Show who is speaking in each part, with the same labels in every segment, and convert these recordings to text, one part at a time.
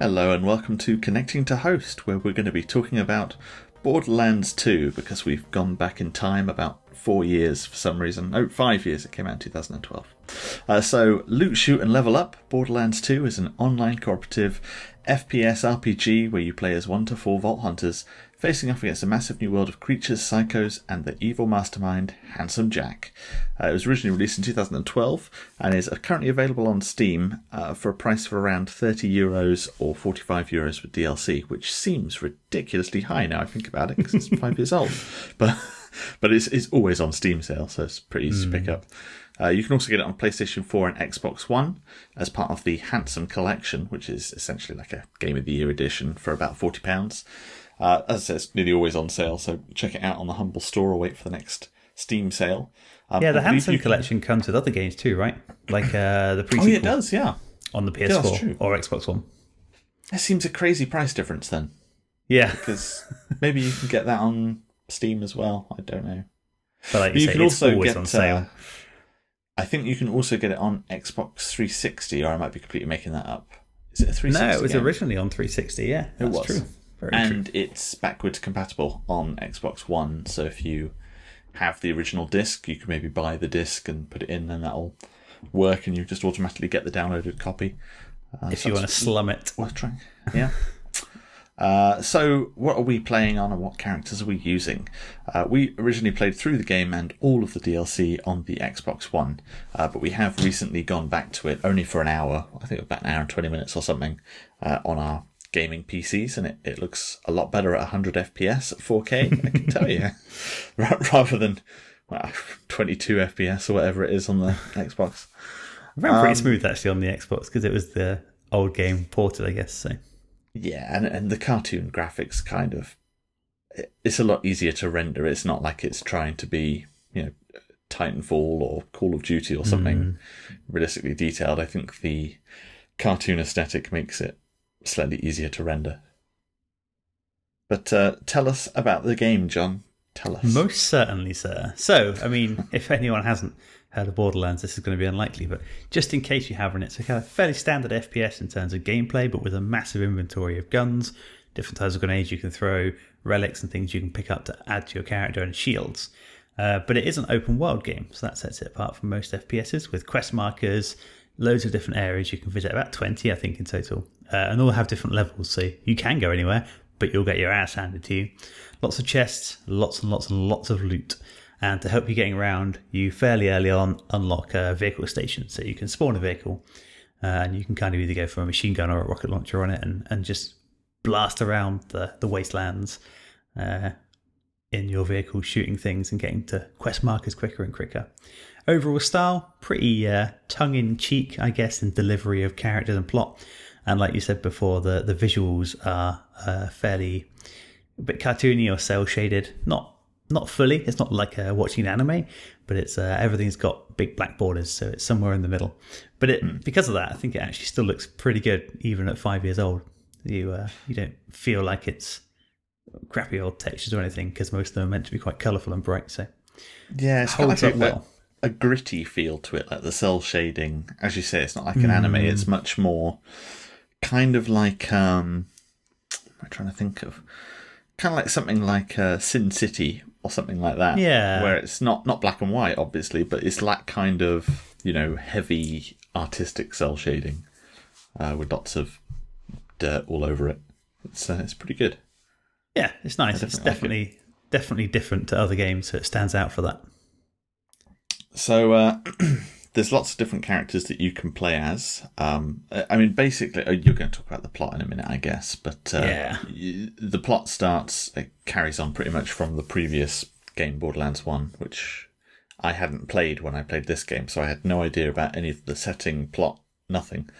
Speaker 1: Hello and welcome to Connecting to Host, where we're going to be talking about Borderlands 2 because we've gone back in time about four years for some reason. Oh, five years. It came out in 2012. Uh, so, Loot, Shoot, and Level Up Borderlands 2 is an online cooperative FPS RPG where you play as one to four Vault Hunters facing off against a massive new world of creatures, psychos, and the evil mastermind, Handsome Jack. Uh, it was originally released in 2012 and is currently available on Steam uh, for a price of around 30 euros or 45 euros with DLC, which seems ridiculously high now I think about it because it's five years old. But but it's, it's always on Steam sale, so it's pretty easy mm. to pick up. Uh, you can also get it on PlayStation 4 and Xbox One as part of the Handsome Collection, which is essentially like a Game of the Year edition for about £40. Uh, as I said, it's nearly always on sale, so check it out on the Humble store or wait for the next Steam sale.
Speaker 2: Um, yeah, the Handsome collection comes with other games too, right? Like uh, the pre
Speaker 1: Oh, yeah, it does, yeah.
Speaker 2: On the PS4 yeah, or Xbox One.
Speaker 1: That seems a crazy price difference then.
Speaker 2: Yeah.
Speaker 1: Because maybe you can get that on Steam as well. I don't know.
Speaker 2: But like you, you say, can also get on sale. Uh,
Speaker 1: I think you can also get it on Xbox 360, or I might be completely making that up. Is it a 360?
Speaker 2: No, it was game? originally on 360. Yeah,
Speaker 1: it was
Speaker 2: true.
Speaker 1: Very and true. it's backwards compatible on Xbox One. So if you have the original disc, you can maybe buy the disc and put it in, and that'll work, and you just automatically get the downloaded copy.
Speaker 2: Uh, if so you want to slum it,
Speaker 1: worth trying. Yeah. Uh, so, what are we playing on and what characters are we using? Uh, we originally played through the game and all of the DLC on the Xbox One, uh, but we have recently gone back to it only for an hour, I think about an hour and 20 minutes or something, uh, on our gaming PCs, and it, it looks a lot better at 100 FPS at 4K, I can tell you, rather than well, 22 FPS or whatever it is on the Xbox.
Speaker 2: It ran pretty um, smooth actually on the Xbox because it was the old game ported, I guess. So
Speaker 1: yeah, and and the cartoon graphics kind of it's a lot easier to render. It's not like it's trying to be you know Titanfall or Call of Duty or something mm. realistically detailed. I think the cartoon aesthetic makes it slightly easier to render. But uh, tell us about the game, John. Tell us.
Speaker 2: Most certainly, sir. So, I mean, if anyone hasn't heard of Borderlands, this is going to be unlikely, but just in case you haven't, it's a kind of fairly standard FPS in terms of gameplay, but with a massive inventory of guns, different types of grenades you can throw, relics and things you can pick up to add to your character, and shields. Uh, but it is an open world game, so that sets it apart from most FPSs with quest markers, loads of different areas you can visit, about 20, I think, in total. Uh, and all have different levels, so you can go anywhere, but you'll get your ass handed to you. Lots of chests, lots and lots and lots of loot. And to help you getting around, you fairly early on unlock a vehicle station. So you can spawn a vehicle uh, and you can kind of either go for a machine gun or a rocket launcher on it and, and just blast around the, the wastelands uh, in your vehicle, shooting things and getting to quest markers quicker and quicker. Overall style, pretty uh, tongue in cheek, I guess, in delivery of characters and plot. And like you said before, the, the visuals are uh, fairly a bit cartoony or cell shaded. Not not fully. It's not like uh, watching anime, but it's uh, everything's got big black borders, so it's somewhere in the middle. But it, mm. because of that, I think it actually still looks pretty good, even at five years old. You uh, you don't feel like it's crappy old textures or anything because most of them are meant to be quite colourful and bright. So
Speaker 1: yeah, it's holds up well. A, gritty feel to it, like the cell shading. As you say, it's not like an mm. anime. It's much more kind of like um, I'm trying to think of kind of like something like uh, Sin City or something like that.
Speaker 2: Yeah,
Speaker 1: where it's not not black and white, obviously, but it's that kind of you know heavy artistic cell shading uh, with lots of dirt all over it. It's uh, it's pretty good.
Speaker 2: Yeah, it's nice. Definitely it's definitely like it. definitely different to other games, so it stands out for that.
Speaker 1: So uh, there's lots of different characters that you can play as. Um, I mean, basically, uh, you're going to talk about the plot in a minute, I guess. But uh,
Speaker 2: yeah,
Speaker 1: the plot starts, it carries on pretty much from the previous game, Borderlands One, which I hadn't played when I played this game, so I had no idea about any of the setting, plot, nothing.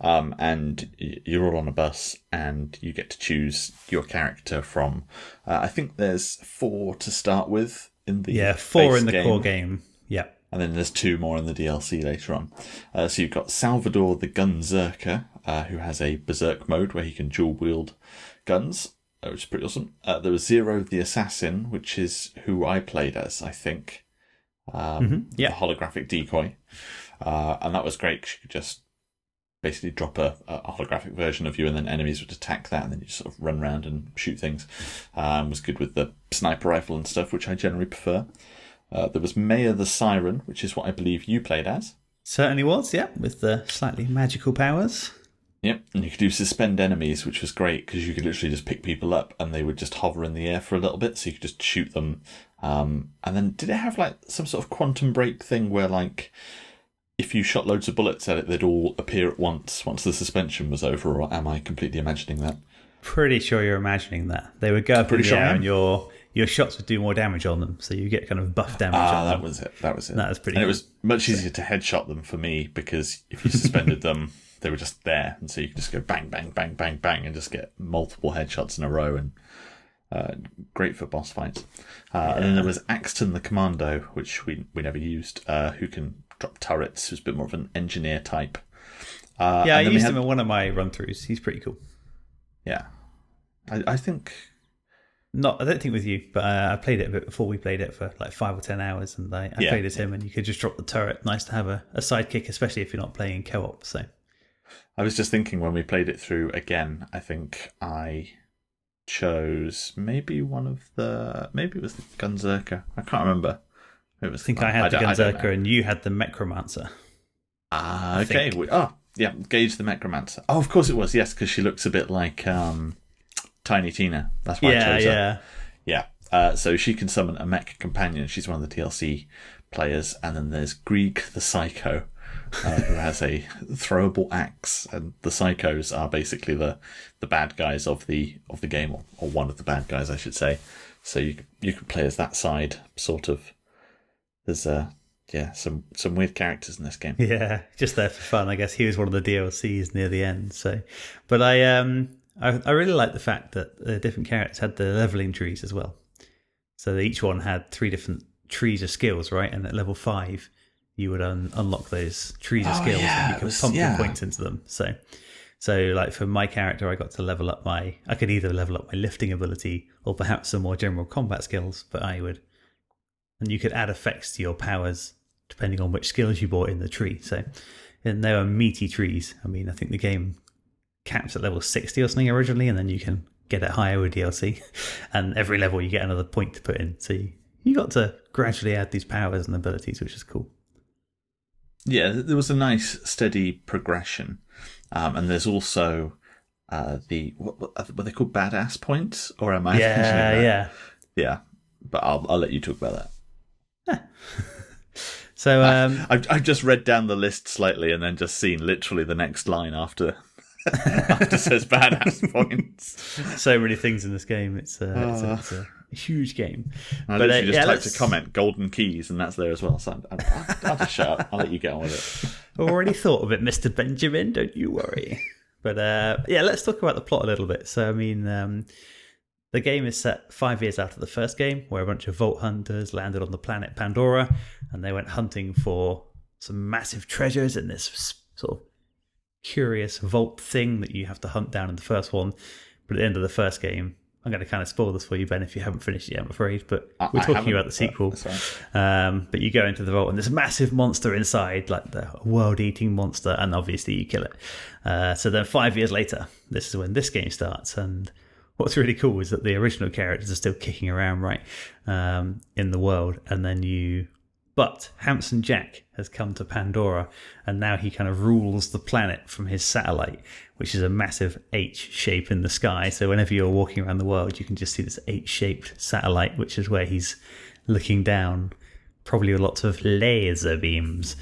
Speaker 1: Um, and you're all on a bus, and you get to choose your character from. Uh, I think there's four to start with in the
Speaker 2: yeah four in the
Speaker 1: game.
Speaker 2: core game. Yeah
Speaker 1: and then there's two more in the DLC later on. Uh, so you've got Salvador the Gunzerker, uh, who has a berserk mode where he can dual wield guns, uh, which is pretty awesome. Uh, there was Zero the Assassin, which is who I played as, I think. Um,
Speaker 2: mm-hmm. Yeah.
Speaker 1: The holographic decoy. Uh, and that was great because you could just basically drop a, a, holographic version of you, and then enemies would attack that, and then you sort of run around and shoot things. Um, was good with the sniper rifle and stuff, which I generally prefer. Uh, there was Maya the Siren, which is what I believe you played as.
Speaker 2: Certainly was, yeah, with the slightly magical powers.
Speaker 1: Yep, and you could do suspend enemies, which was great because you could literally just pick people up and they would just hover in the air for a little bit, so you could just shoot them. Um, and then did it have like some sort of quantum break thing where like if you shot loads of bullets at it, they'd all appear at once once the suspension was over, or am I completely imagining that?
Speaker 2: Pretty sure you're imagining that. They would go up Pretty in the sure air and your your shots would do more damage on them, so you get kind of buff damage.
Speaker 1: Ah,
Speaker 2: that
Speaker 1: them. was it. That was it.
Speaker 2: That was pretty.
Speaker 1: And
Speaker 2: cool.
Speaker 1: it was much easier to headshot them for me because if you suspended them, they were just there, and so you could just go bang, bang, bang, bang, bang, and just get multiple headshots in a row, and uh, great for boss fights. Uh, yeah. And then there was Axton the Commando, which we we never used, uh, who can drop turrets. Who's a bit more of an engineer type.
Speaker 2: Uh, yeah, I used had... him in one of my run throughs. He's pretty cool.
Speaker 1: Yeah, I, I think
Speaker 2: not, I don't think with you, but uh, I played it a bit before we played it for like five or ten hours, and I, I yeah. played as him, and you could just drop the turret. Nice to have a, a sidekick, especially if you're not playing co-op. So,
Speaker 1: I was just thinking when we played it through again, I think I chose maybe one of the maybe it was the Gunzerker. I can't remember.
Speaker 2: It was. I think I had I the Gunzerker, and you had the Mechromancer.
Speaker 1: Ah, okay. We, oh, yeah, Gage the Mechromancer. Oh, of course it was. Yes, because she looks a bit like um, Tiny Tina. That's why yeah, I chose her. Yeah, yeah. Uh, so she can summon a mech companion. She's one of the DLC players, and then there's Krieg the Psycho, uh, who has a throwable axe, and the psychos are basically the the bad guys of the of the game, or, or one of the bad guys, I should say. So you you can play as that side, sort of. There's uh yeah some some weird characters in this game.
Speaker 2: Yeah, just there for fun, I guess. He was one of the DLCs near the end. So, but I um I, I really like the fact that the different characters had the leveling trees as well. So each one had three different trees of skills, right? And at level five, you would un- unlock those trees of oh, skills yeah, and you could pump yeah. points into them. So, so like for my character, I got to level up my. I could either level up my lifting ability or perhaps some more general combat skills. But I would, and you could add effects to your powers depending on which skills you bought in the tree. So, and they were meaty trees. I mean, I think the game caps at level 60 or something originally, and then you can get it higher with DLC. And every level you get another point to put in. So you, you got to gradually add these powers and abilities, which is cool.
Speaker 1: Yeah, there was a nice steady progression. Um, and there's also uh, the, what, what, were they called badass points? Or am I?
Speaker 2: Yeah, yeah.
Speaker 1: Yeah, but I'll, I'll let you talk about that.
Speaker 2: So um,
Speaker 1: I've, I've just read down the list slightly and then just seen literally the next line after after says badass points.
Speaker 2: So many things in this game. It's a, uh, it's a, it's a huge game.
Speaker 1: I but uh, just yeah, typed let's... a comment, golden keys, and that's there as well. So i will I'll just shut up. I'll let you get on with
Speaker 2: it. Already thought of it, Mister Benjamin. Don't you worry. But uh, yeah, let's talk about the plot a little bit. So I mean, um, the game is set five years after the first game, where a bunch of Vault Hunters landed on the planet Pandora, and they went hunting for some massive treasures in this sort of curious vault thing that you have to hunt down in the first one. But at the end of the first game, I'm going to kind of spoil this for you, Ben, if you haven't finished it yet, I'm afraid. But we're talking about the sequel. Um, but you go into the vault and there's a massive monster inside, like the world eating monster, and obviously you kill it. Uh, so then five years later, this is when this game starts. And what's really cool is that the original characters are still kicking around, right, um, in the world. And then you but Handsome Jack has come to Pandora and now he kind of rules the planet from his satellite, which is a massive H shape in the sky. So whenever you're walking around the world, you can just see this H shaped satellite, which is where he's looking down, probably with lots of laser beams.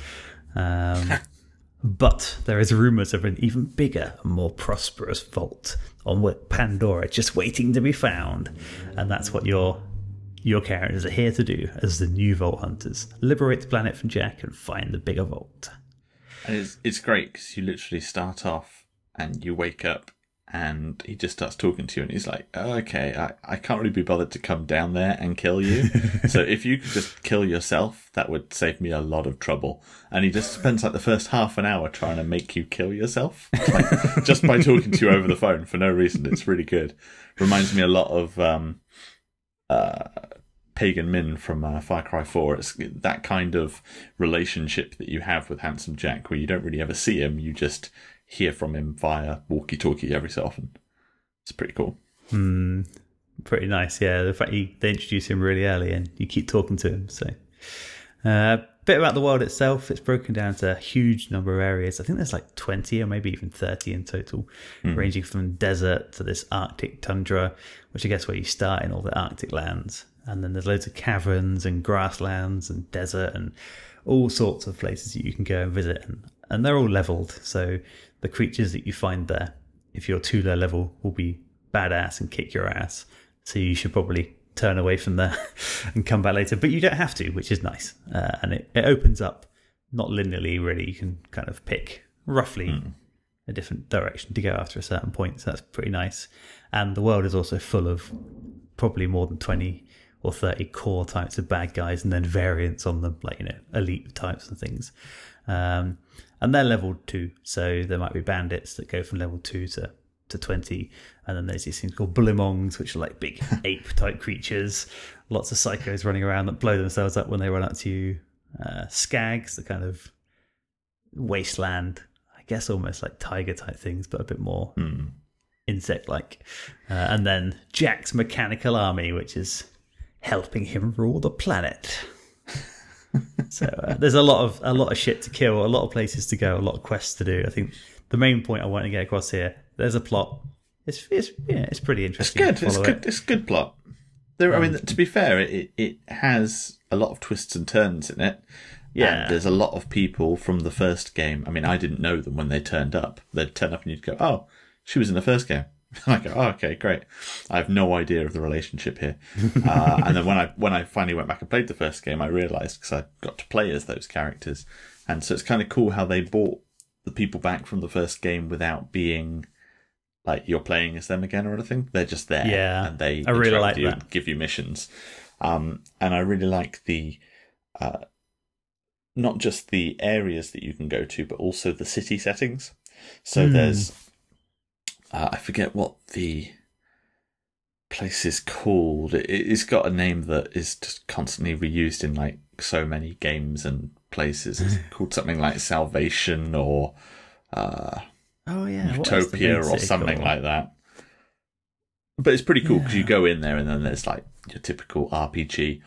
Speaker 2: Um, but there is rumours of an even bigger and more prosperous vault on Pandora just waiting to be found. And that's what you're your characters are here to do as the new Vault Hunters liberate the planet from Jack and find the bigger vault.
Speaker 1: And it's, it's great because you literally start off and you wake up and he just starts talking to you and he's like, oh, okay, I, I can't really be bothered to come down there and kill you. so if you could just kill yourself, that would save me a lot of trouble. And he just spends like the first half an hour trying to make you kill yourself like, just by talking to you over the phone for no reason. It's really good. Reminds me a lot of, um, uh, Pagan Min from uh, Far Cry 4. It's that kind of relationship that you have with Handsome Jack, where you don't really ever see him. You just hear from him via walkie-talkie every so often. It's pretty cool.
Speaker 2: Hmm. Pretty nice, yeah. The fact you, they introduce him really early and you keep talking to him. So, uh, bit about the world itself. It's broken down to a huge number of areas. I think there's like 20 or maybe even 30 in total, ranging from desert to this Arctic tundra, which I guess where you start in all the Arctic lands. And then there's loads of caverns and grasslands and desert and all sorts of places that you can go and visit. And, and they're all leveled. So the creatures that you find there, if you're too low level, will be badass and kick your ass. So you should probably turn away from there and come back later. But you don't have to, which is nice. Uh, and it, it opens up not linearly, really. You can kind of pick roughly a different direction to go after a certain point. So that's pretty nice. And the world is also full of probably more than 20 or 30 core types of bad guys and then variants on them, like, you know, elite types and things. Um, and they're level two. So there might be bandits that go from level two to to 20 and then there's these things called bullymongs, which are like big ape type creatures lots of psychos running around that blow themselves up when they run up to you uh, skags the kind of wasteland i guess almost like tiger type things but a bit more insect like uh, and then jack's mechanical army which is helping him rule the planet so uh, there's a lot of a lot of shit to kill a lot of places to go a lot of quests to do i think the main point i want to get across here there's a plot it's, it's yeah it's pretty interesting.
Speaker 1: It's
Speaker 2: good.
Speaker 1: It's good.
Speaker 2: it.
Speaker 1: It's a good plot. There, I mean, to be fair, it it has a lot of twists and turns in it.
Speaker 2: Yeah.
Speaker 1: And there's a lot of people from the first game. I mean, I didn't know them when they turned up. They'd turn up and you'd go, "Oh, she was in the first game." I go, "Oh, okay, great." I have no idea of the relationship here. uh, and then when I when I finally went back and played the first game, I realised because I got to play as those characters, and so it's kind of cool how they brought the people back from the first game without being like you're playing as them again or anything. They're just there,
Speaker 2: Yeah,
Speaker 1: and they
Speaker 2: I really like
Speaker 1: you
Speaker 2: that.
Speaker 1: give you missions. Um, and I really like the uh, not just the areas that you can go to, but also the city settings. So
Speaker 2: Hmm.
Speaker 1: there's uh, I forget what the place is called. It, it's got a name that is just constantly reused in like so many games and places. It's called something like Salvation or uh,
Speaker 2: oh yeah what is the
Speaker 1: Utopia or something
Speaker 2: called?
Speaker 1: like that. But it's pretty cool because you go in there and then there's like your typical RPG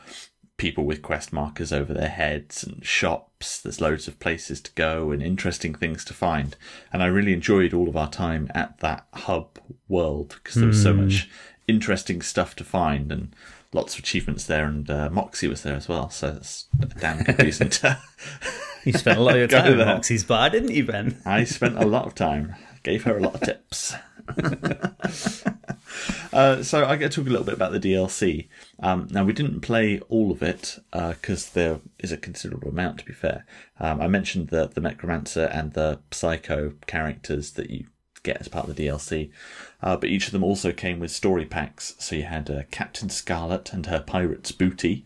Speaker 1: people with quest markers over their heads and shops. There's loads of places to go and interesting things to find. And I really enjoyed all of our time at that hub world because there was so
Speaker 2: Hmm.
Speaker 1: much interesting stuff to find and lots of achievements there. And uh, Moxxi was there as well. So that's a damn good reason to.
Speaker 2: you spent a lot of your time at. Moxxi's bar didn't you Ben
Speaker 1: I spent a lot of time, gave her a lot of tips. uh, so I get to talk a little bit about the DLC. Um, now we didn't play all of it because there is a considerable amount. To be fair, um, I mentioned the the necromancer and the psycho characters that you get as part of the DLC, uh, but each of them also came with story packs. So you had uh, Captain Scarlett and her pirate's booty.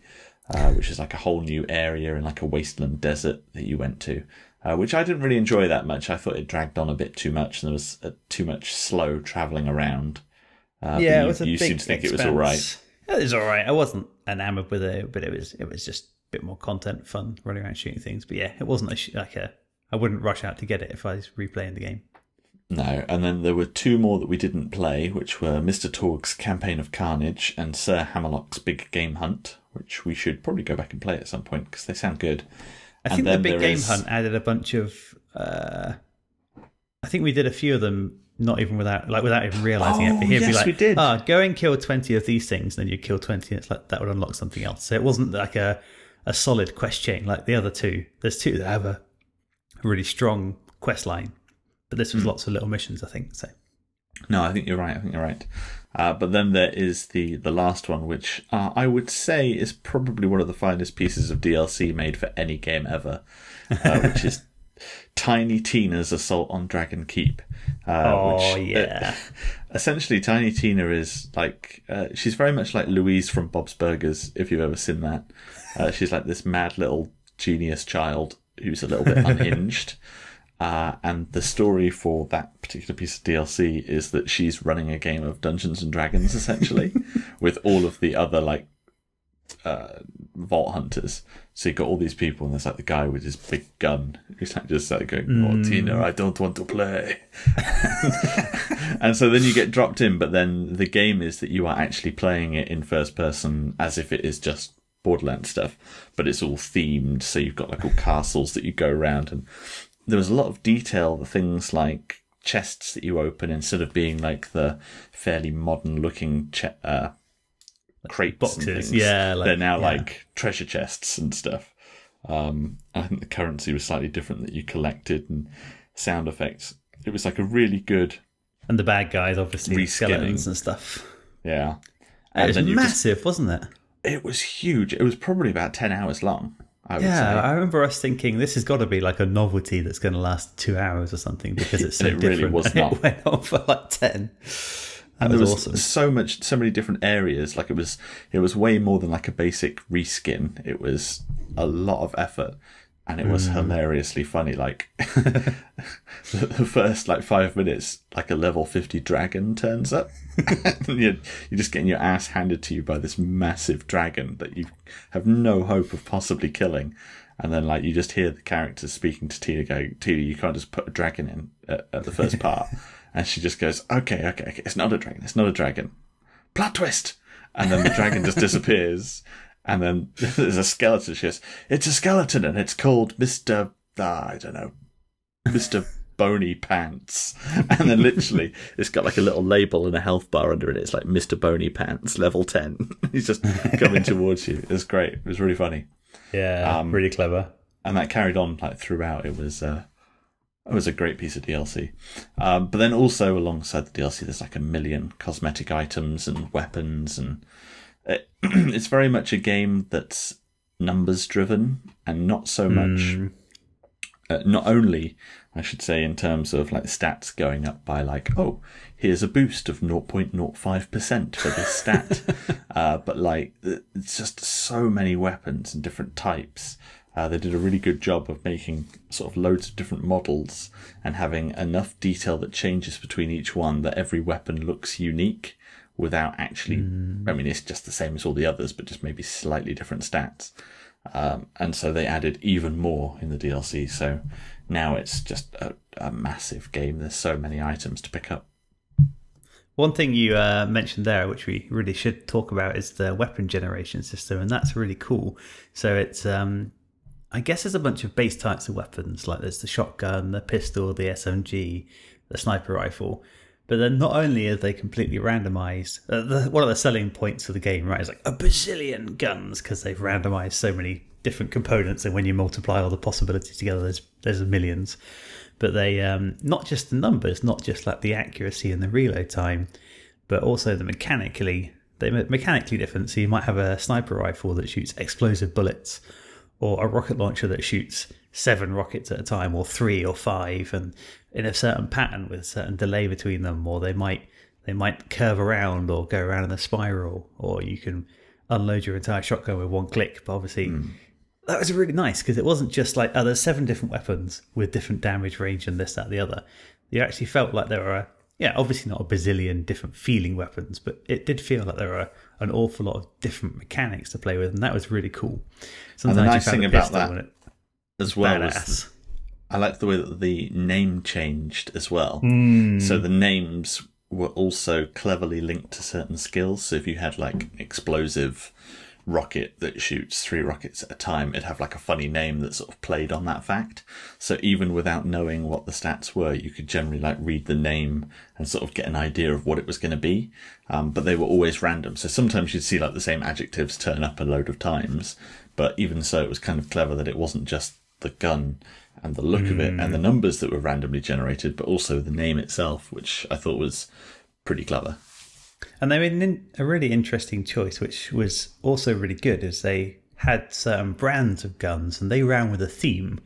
Speaker 1: Uh, which is like a whole new area in like a wasteland desert that you went to, uh, which I didn't really enjoy that much. I thought it dragged on a bit too much, and there was uh, too much slow traveling around. Uh,
Speaker 2: yeah
Speaker 1: you,
Speaker 2: it was a
Speaker 1: you
Speaker 2: big
Speaker 1: seem to think it was all right.
Speaker 2: it was all right i wasn't enamored with it but it was it was just a bit more content fun running around shooting things but yeah it wasn't a sh- like a i wouldn't rush out to get it if i was replaying the game
Speaker 1: No, and then there were two more that we didn't play, which were Mr. Torgue's Campaign of Carnage and Sir Hammerlock's Big Game Hunt, which we should probably go back and play at some point because they sound good.
Speaker 2: I think the big game
Speaker 1: is-
Speaker 2: hunt added a bunch of. Uh, I think we did a few of them, not even without like without even realizing it.
Speaker 1: Oh,
Speaker 2: But he'd be
Speaker 1: yes,
Speaker 2: like,
Speaker 1: we did.
Speaker 2: "Ah, go and kill twenty of these things." And then you kill twenty. And it's like that would unlock something else. So it wasn't like a a solid quest chain like the other two. There's two that have a really strong quest line, but this was lots of little missions. I think so.
Speaker 1: No, I think you're right. I think you're right. Uh, but then there is the the last one, which uh, I would say is probably one of the finest pieces of DLC made for any game ever, uh, which is Tiny Tina's Assault on Dragon Keep. Uh,
Speaker 2: Oh,
Speaker 1: which,
Speaker 2: yeah.
Speaker 1: essentially, Tiny Tina is like uh, she's very much like Louise from Bob's Burgers. If you've ever seen that, uh, she's like this mad little genius child who's a little bit unhinged. Uh, and the story for that particular piece of DLC is that she's running a game of Dungeons and Dragons, essentially, with all of the other like uh, vault hunters. So you've got all these people, and there's like the guy with his big gun. He's like just like going, "Oh, Tina, I don't want to play." and so then you get dropped in, but then the game is that you are actually playing it in first person as if it is just Borderlands stuff, but it's all themed. So you've got like all castles that you go around, and there was a lot of detail. The things like chests that you open instead of being like the fairly modern looking che- uh, crates
Speaker 2: Boxes,
Speaker 1: and things.
Speaker 2: yeah, like-
Speaker 1: they're now
Speaker 2: yeah.
Speaker 1: like treasure chests and stuff. Um, I think the currency was slightly different that you collected and sound effects. It was like a really good,
Speaker 2: And the bad guys, obviously,
Speaker 1: Reskinning.
Speaker 2: skeletons and stuff.
Speaker 1: yeah.
Speaker 2: It was
Speaker 1: you just-
Speaker 2: massive, wasn't it?
Speaker 1: it was huge. It was probably about ten hours long. I
Speaker 2: Yeah. I remember us thinking this has got to be like a novelty that's going to last two hours or something because it's so
Speaker 1: it really was not.
Speaker 2: It went on for like ten. That
Speaker 1: And there
Speaker 2: was
Speaker 1: was
Speaker 2: awesome.
Speaker 1: so much, so many different areas. Like it was, it was way more than like a basic reskin. It was a lot of effort, and it was
Speaker 2: Hmm.
Speaker 1: hilariously funny. Like the the first like five minutes, like a level fifty dragon turns up, and you're, you're just getting your ass handed to you by this massive dragon that you have no hope of possibly killing. And then, like, you just hear the characters speaking to Tina going, Tina, you can't just put a dragon in at, at the first part. and she just goes, okay, okay, okay, it's not a dragon, it's not a dragon. Plot twist! And then the dragon just disappears. And then there's a skeleton. She goes, it's a skeleton and it's called Mr. Uh, I don't know, Mr. Bony Pants. And then literally, it's got like a little label and a health bar under it. It's like Mr. Bony Pants, level 10. He's just coming towards you. It was great. It was really funny
Speaker 2: Yeah,
Speaker 1: Um,
Speaker 2: really clever.
Speaker 1: and that carried on like throughout. It was uh, it was a great piece of DLC. Um, but then also alongside the DLC, there's like a million cosmetic items and weapons, and it's very much a game that's numbers driven and not so much. Uh, not only, I should say, in terms of like stats going up by like, oh, here's a boost of 0.05% for this stat, uh, but like it's just so many weapons and different types. Uh, they did a really good job of making sort of loads of different models and having enough detail that changes between each one that every weapon looks unique without actually. I mean, it's just the same as all the others, but just maybe slightly different stats. Um, and so they added even more in the DLC. So now it's just a, a massive game. There's so many items to pick up.
Speaker 2: One thing you uh, mentioned there, which we really should talk about, is the weapon generation system, and that's really cool. So it's, um, I guess, there's a bunch of base types of weapons, like there's the shotgun, the pistol, the SMG, the sniper rifle. But then not only are they completely randomized, uh, the, one of the selling points of the game, right, is like a bazillion guns because they've randomized so many different components, and when you multiply all the possibilities together, there's there's millions but they um, not just the numbers, not just like the accuracy and the reload time, but also the mechanically they're mechanically different. So you might have a sniper rifle that shoots explosive bullets, or a rocket launcher that shoots seven rockets at a time, or three or five, and in a certain pattern with a certain delay between them, or they might they might curve around or go around in a spiral, or you can unload your entire shotgun with one click. But obviously, hmm. that was really nice because it wasn't just like oh, there's seven different weapons with different damage range and this, that, the other. You actually felt like there were, yeah, obviously not a bazillion different feeling weapons, but it did feel like there were an awful lot of different mechanics to play with, and that was really cool. Sometimes
Speaker 1: nice
Speaker 2: you found
Speaker 1: thing about that
Speaker 2: and
Speaker 1: As well as
Speaker 2: badass.
Speaker 1: I like the way that the name changed as well.
Speaker 2: Hmm.
Speaker 1: So the names were also cleverly linked to certain skills. So if you had like explosive rocket that shoots three rockets at a time, it'd have like a funny name that sort of played on that fact. So even without knowing what the stats were, you could generally like read the name and sort of get an idea of what it was going to be. Um, but they were always random. So sometimes you'd see like the same adjectives turn up a load of times. But even so, it was kind of clever that it wasn't just the gun and the look of it and the numbers that were randomly generated, but also the name itself, which I thought was pretty clever.
Speaker 2: And they made an in, a really interesting choice, which was also really good, is they had certain brands of guns and they ran with a theme.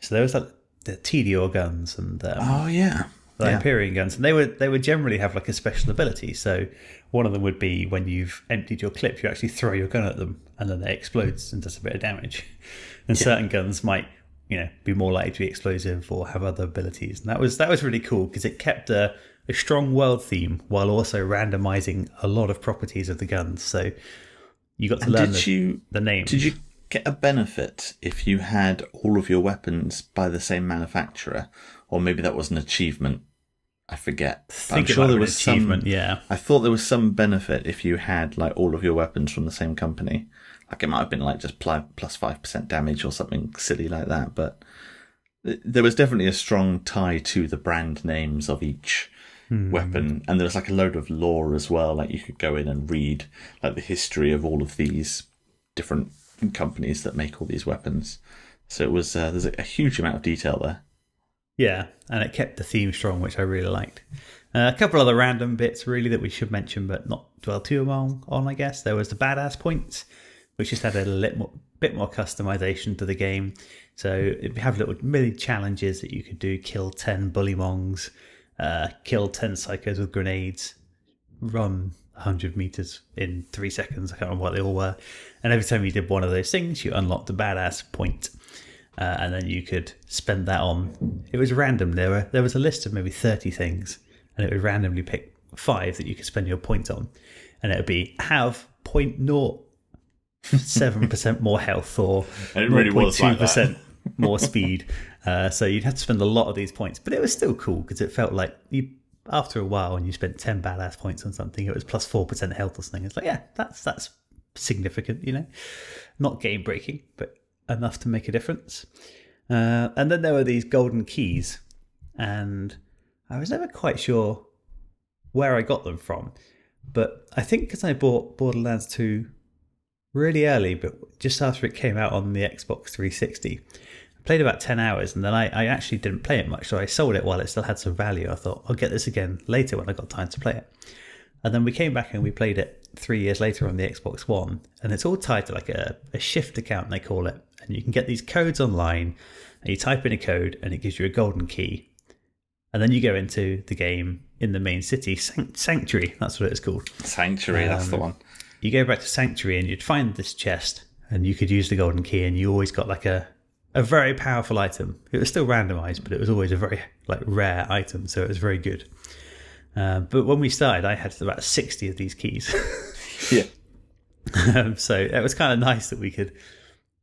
Speaker 2: So there was like the Tediore guns and um,
Speaker 1: Oh yeah,
Speaker 2: the Hyperion guns, and they would they would generally have like a special ability. So one of them would be when you've emptied your clip, you actually throw your gun at them, and then they explodes and does a bit of damage. And certain guns might, you know, be more likely to be explosive or have other abilities. And that was that was really cool because it kept a, a strong world theme while also randomizing a lot of properties of the guns. So You got to
Speaker 1: And
Speaker 2: learn
Speaker 1: did
Speaker 2: the,
Speaker 1: you
Speaker 2: the names.
Speaker 1: did you get a benefit if you had all of your weapons by the same manufacturer, or maybe that was an achievement? I forget. But
Speaker 2: think
Speaker 1: I'm sure there was
Speaker 2: achievement?
Speaker 1: some.
Speaker 2: Yeah,
Speaker 1: I thought there was some benefit if you had like all of your weapons from the same company. Like it might have been like just pl- plus five percent damage or something silly like that. But there was definitely a strong tie to the brand names of each weapon, and there was like a load of lore as well. Like you could go in and read like the history of all of these different companies that make all these weapons. So it was uh, there's a, a huge amount of detail there.
Speaker 2: yeah, and it kept the theme strong, which I really liked. Uh, a couple other random bits, really, that we should mention, but not dwell too long on. I guess there was the badass points, which just added a little more, bit more customization to the game. So it have little mini challenges that you could do: kill ten bullymongs, uh, kill ten psychos with grenades, run 100 meters in three seconds. I can't remember what they all were. And every time you did one of those things, you unlocked a badass point. Uh, and then you could spend that on. It was random. There were there was a list of maybe 30 things, and it would randomly pick five that you could spend your points on. And it would be have point naught seven percent more health or
Speaker 1: And it really was like that.
Speaker 2: 0.2% more speed. Uh, so you'd have to spend a lot of these points, but it was still cool because it felt like you. After a while, when you spent ten badass points on something, it was plus four percent health or something. It's like, yeah, that's that's significant, you know, not game breaking, but enough to make a difference. Uh, and then there were these golden keys, and I was never quite sure where I got them from, but I think because I bought Borderlands two really early, but just after it came out on the Xbox 360. I played about 10 hours and then I, I actually didn't play it much, so I sold it while it still had some value. I thought, I'll get this again later when I got time to play it. And then we came back and we played it three years later on the Xbox One, and it's all tied to like a, a shift account, they call it. And you can get these codes online, and you type in a code, and it gives you a golden key. And then you go into the game in the main city, Sanct- Sanctuary, that's what it's called
Speaker 1: Sanctuary, that's the um, one.
Speaker 2: You go back to Sanctuary and you'd find this chest and you could use the golden key and you always got like a a very powerful item. It was still randomized, but it was always a very like rare item, so it was very good. Uh, but when we started, I had about sixty of these keys,
Speaker 1: Yeah.
Speaker 2: Um, so it was kind of nice that we could.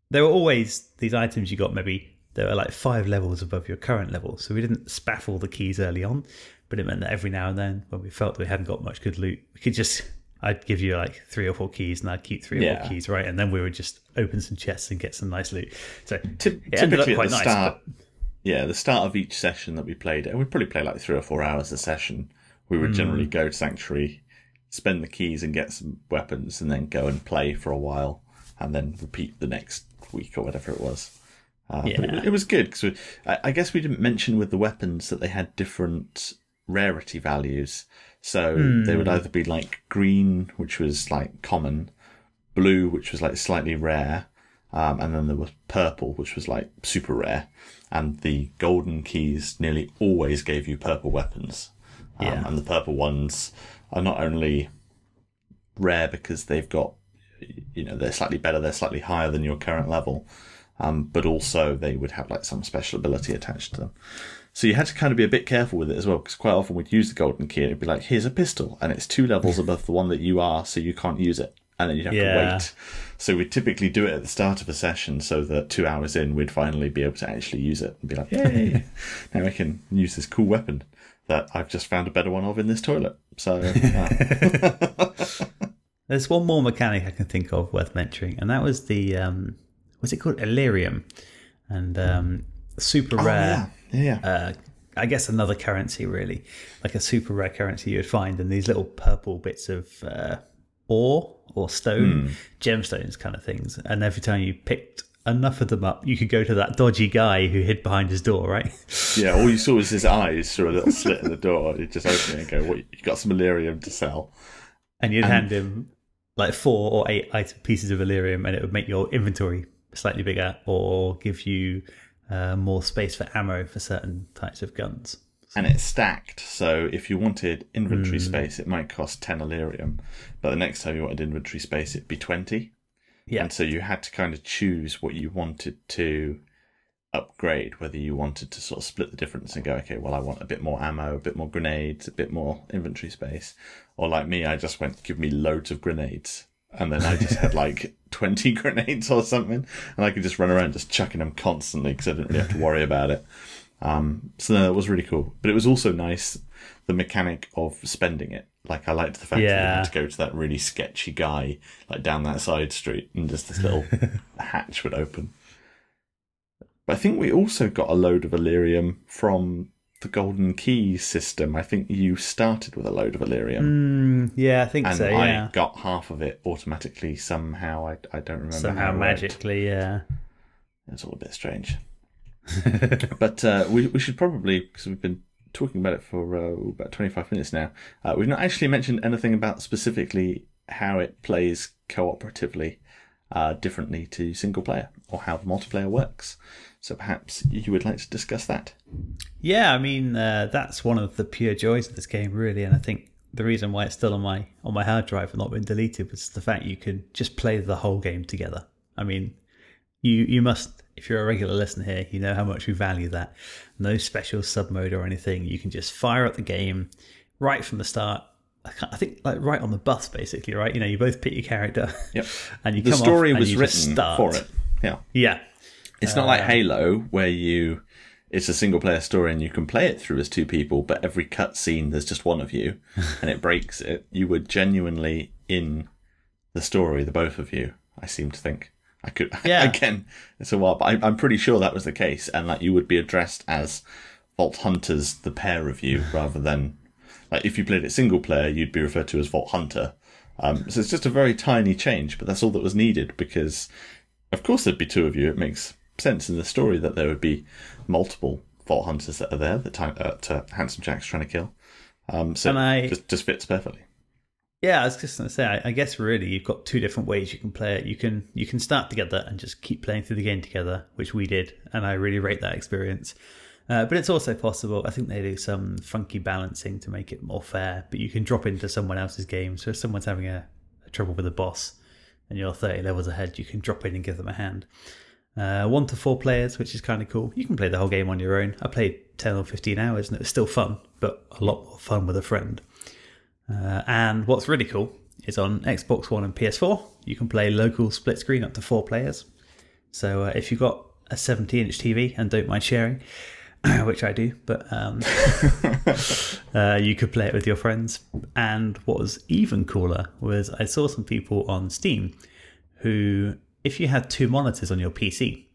Speaker 2: There were always these items you got maybe there were like five levels above your current level, so we didn't spaffle the keys early on, but it meant that every now and then when we felt that we hadn't got much good loot, we could just I'd give you like three or four keys, and I'd keep three or
Speaker 1: Yeah.
Speaker 2: four keys, right? And then we would just open some chests and get some nice loot. So
Speaker 1: Ty-
Speaker 2: it ended up quite nice.
Speaker 1: start,
Speaker 2: but-
Speaker 1: yeah, the start of each session that we played, and we probably play like three or four hours a session. We would generally
Speaker 2: Hmm.
Speaker 1: go to Sanctuary, spend the keys and get some weapons, and then go and play for a while, and then repeat the next week or whatever it was. Uh,
Speaker 2: Yeah.
Speaker 1: it, it was good because I, I guess we didn't mention with the weapons that they had different rarity values. So they
Speaker 2: Hmm.
Speaker 1: would either be like green, which was like common, blue, which was like slightly rare, um, and then there was purple, which was like super rare. And the golden keys nearly always gave you purple weapons. Um,
Speaker 2: Yeah.
Speaker 1: And the purple ones are not only rare because they've got, you know, they're slightly better, they're slightly higher than your current level, um, but also they would have like some special ability attached to them. So you had to kind of be a bit careful with it as well, because quite often we'd use the golden key and it'd be like, here's a pistol, and it's two levels above the one that you are, so you can't use it. And then you'd have
Speaker 2: Yeah.
Speaker 1: to wait. So we'd typically do it at the start of a session so that two hours in, we'd finally be able to actually use it and be like, yay, now I can use this cool weapon that I've just found a better one of in this toilet. So, uh,
Speaker 2: There's one more mechanic I can think of worth mentioning, and that was the um, what's it called, Illyrium, and um, super
Speaker 1: oh,
Speaker 2: rare.
Speaker 1: yeah, yeah,
Speaker 2: uh, I guess another currency, really, like a super rare currency you would find in these little purple bits of uh, ore or stone, gemstones kind of things. And every time you picked enough of them up, you could go to that dodgy guy who hid behind his door, right?
Speaker 1: Yeah, all you saw was his eyes through a little slit in the door. You just open it and go, "What? You got some Illyrium to sell?"
Speaker 2: And you'd hand him like four or eight pieces of Illyrium, and it would make your inventory slightly bigger or give you uh, more space for ammo for certain types of guns.
Speaker 1: And it's stacked. So if you wanted inventory
Speaker 2: Hmm.
Speaker 1: space, it might cost ten Illyrium, but the next time you wanted inventory space, it'd be twenty.
Speaker 2: Yeah.
Speaker 1: And so you had to kind of choose what you wanted to upgrade, whether you wanted to sort of split the difference and go, okay, well, I want a bit more ammo, a bit more grenades, a bit more inventory space. Or like me, I just went, give me loads of grenades and then I just had like 20 grenades or something, and I could just run around just chucking them constantly because I didn't really have to worry about it. Um, so no, that was really cool. But it was also nice the mechanic of spending it. Like I liked the fact that you had to go to that really sketchy guy like down that side street, and just this little hatch would open. But I think we also got a load of Illyrium from the Golden Key system. I think you started with a load of Illyrium,
Speaker 2: Mm, yeah, I think
Speaker 1: and
Speaker 2: so. Yeah,
Speaker 1: I got half of it automatically somehow. I, I don't remember
Speaker 2: somehow
Speaker 1: how it worked.
Speaker 2: magically. Yeah,
Speaker 1: It's all a bit strange. but uh, we we should probably because we've been talking about it for uh, about twenty five minutes now. Uh, we've not actually mentioned anything about specifically how it plays cooperatively uh, differently to single player or how the multiplayer works. So perhaps you would like to discuss that.
Speaker 2: yeah. I mean, uh, that's one of the pure joys of this game, really. And I think the reason why it's still on my on my hard drive and not been deleted was the fact you can just play the whole game together. I mean, you you must if you're a regular listener here, you know how much we value that. No special sub mode or anything. You can just fire up the game right from the start. I I think like right on the bus, basically, right? You know, you both pick your character.
Speaker 1: Yep.
Speaker 2: And you
Speaker 1: The
Speaker 2: come
Speaker 1: story was written
Speaker 2: start.
Speaker 1: for it. Yeah.
Speaker 2: Yeah,
Speaker 1: It's not like Halo where you it's a single player story and you can play it through as two people, but every cutscene there's just one of you and it breaks it. You were genuinely in the story, the both of you. I seem to think. I could
Speaker 2: Yeah.
Speaker 1: again. It's a while, but I, I'm pretty sure that was the case, and that you would be addressed as Vault Hunters, the pair of you, rather than like if you played it single player, you'd be referred to as Vault Hunter. Um, so it's just a very tiny change, but that's all that was needed because, of course, there'd be two of you. It makes sense in the story that there would be multiple Vault Hunters that are there that time, uh, to Handsome Jack's trying to kill. Um, so
Speaker 2: I-
Speaker 1: it just just fits perfectly.
Speaker 2: Yeah, I was just going to say. I, I guess really, you've got two different ways you can play it. You can you can start together and just keep playing through the game together, which we did, and I really rate that experience. Uh, but it's also possible. I think they do some funky balancing to make it more fair. But you can drop into someone else's game. So if someone's having a, a trouble with a boss, and you're 30 levels ahead, you can drop in and give them a hand. Uh, one to four players, which is kind of cool. You can play the whole game on your own. I played 10 or 15 hours, and it was still fun, but a lot more fun with a friend. Uh, and what's really cool is on Xbox One and PS4, you can play local split screen up to four players. So uh, if you've got a 70 inch TV and don't mind sharing, which I do, but um, uh, you could play it with your friends. And what was even cooler was I saw some people on Steam who, if you had two monitors on your PC,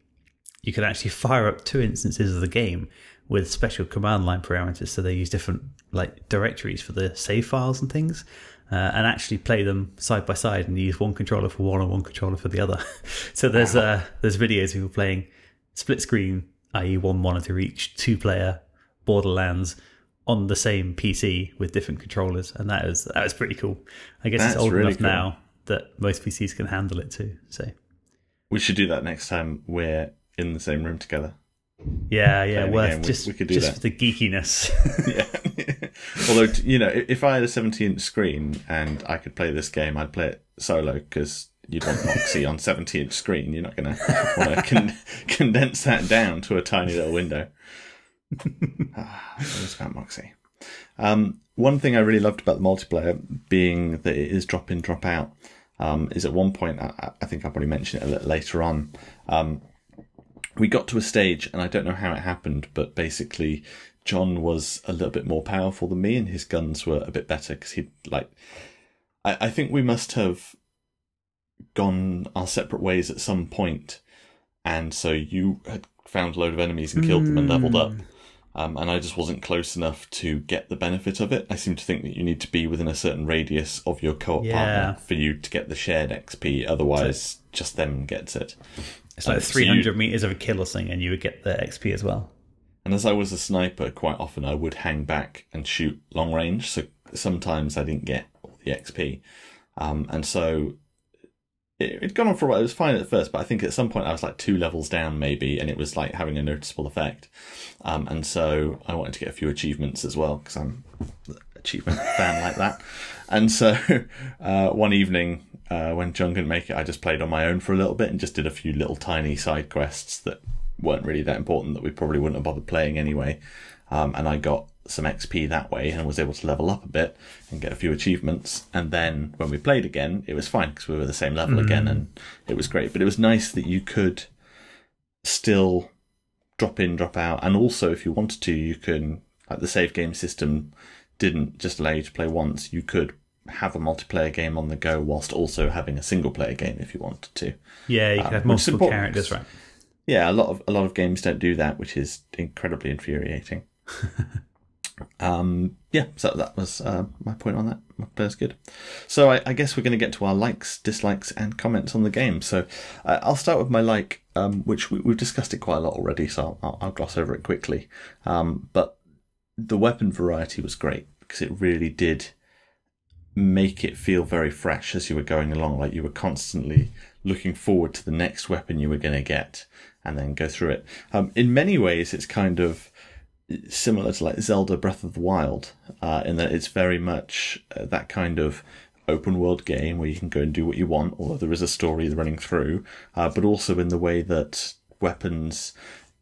Speaker 2: you could actually fire up two instances of the game with special command line parameters. So they use different like directories for the save files and things, uh, and actually play them side by side and use one controller for one and one controller for the other. so there's uh, there's videos of people playing split screen, i.e., one monitor each, two player Borderlands on the same PC with different controllers, and that was that was pretty cool. I guess
Speaker 1: That's
Speaker 2: it's old
Speaker 1: really
Speaker 2: enough
Speaker 1: cool.
Speaker 2: now that most PCs can handle it too. So
Speaker 1: We should do that next time we're in the same room together.
Speaker 2: yeah, yeah, worth
Speaker 1: we-
Speaker 2: just
Speaker 1: we could do
Speaker 2: just
Speaker 1: that.
Speaker 2: for the geekiness.
Speaker 1: yeah. Although you know, if I had a 17-inch screen and I could play this game, I'd play it solo because you'd want Moxxi on 17-inch screen. You're not going to want to con- condense that down to a tiny little window. ah, about Moxxi. Um, one thing I really loved about the multiplayer, being that it is drop in, drop out, um, is at one point, I, I think I'll probably mention it a little later on. Um, we got to a stage, and I don't know how it happened, but basically, John was a little bit more powerful than me, and his guns were a bit better because he'd like. I, I think we must have gone our separate ways at some point, and so you had found a load of enemies and killed them and leveled up. Um, and I just wasn't close enough to get the benefit of it. I seem to think that you need to be within a certain radius of your co-op
Speaker 2: Yeah.
Speaker 1: partner for you to get the shared XP. Otherwise, just them gets it.
Speaker 2: It's like
Speaker 1: Um, so you-
Speaker 2: 300 meters of a kill or something, and you would get the XP as well.
Speaker 1: And as I was a sniper, quite often I would hang back and shoot long range. So sometimes I didn't get all the XP. Um, and so it, it'd gone on for a while. It was fine at first, but I think at some point I was like two levels down maybe, and it was like having a noticeable effect. Um, and so I wanted to get a few achievements as well because I'm achievement fan like that. And so uh, one evening uh, when John couldn't make it, I just played on my own for a little bit and just did a few little tiny side quests that weren't really that important that we probably wouldn't have bothered playing anyway. Um, and I got some XP that way and was able to level up a bit and get a few achievements. And then when we played again, it was fine because we were the same level again and it was great. But it was nice that you could still drop in, drop out. And also, if you wanted to, you can, like the save game system didn't just allow you to play once. You could have a multiplayer game on the go whilst also having a single player game if you wanted to.
Speaker 2: Yeah, you
Speaker 1: Um,
Speaker 2: can have multiple characters, right?
Speaker 1: Yeah, a lot of a lot of games don't do that, which is incredibly infuriating. um, yeah, so that was uh, my point on that. Multiplayer's good. So I, I guess we're going to get to our likes, dislikes, and comments on the game. So uh, I'll start with my like, um, which we, we've discussed it quite a lot already, so I'll, I'll gloss over it quickly. Um, but the weapon variety was great because it really did make it feel very fresh as you were going along. Like you were constantly looking forward to the next weapon you were going to get and then go through it. Um, in many ways, it's kind of similar to like Zelda Breath of the Wild, uh, in that it's very much uh, that kind of open world game where you can go and do what you want, although there is a story running through, uh, but also in the way that weapons,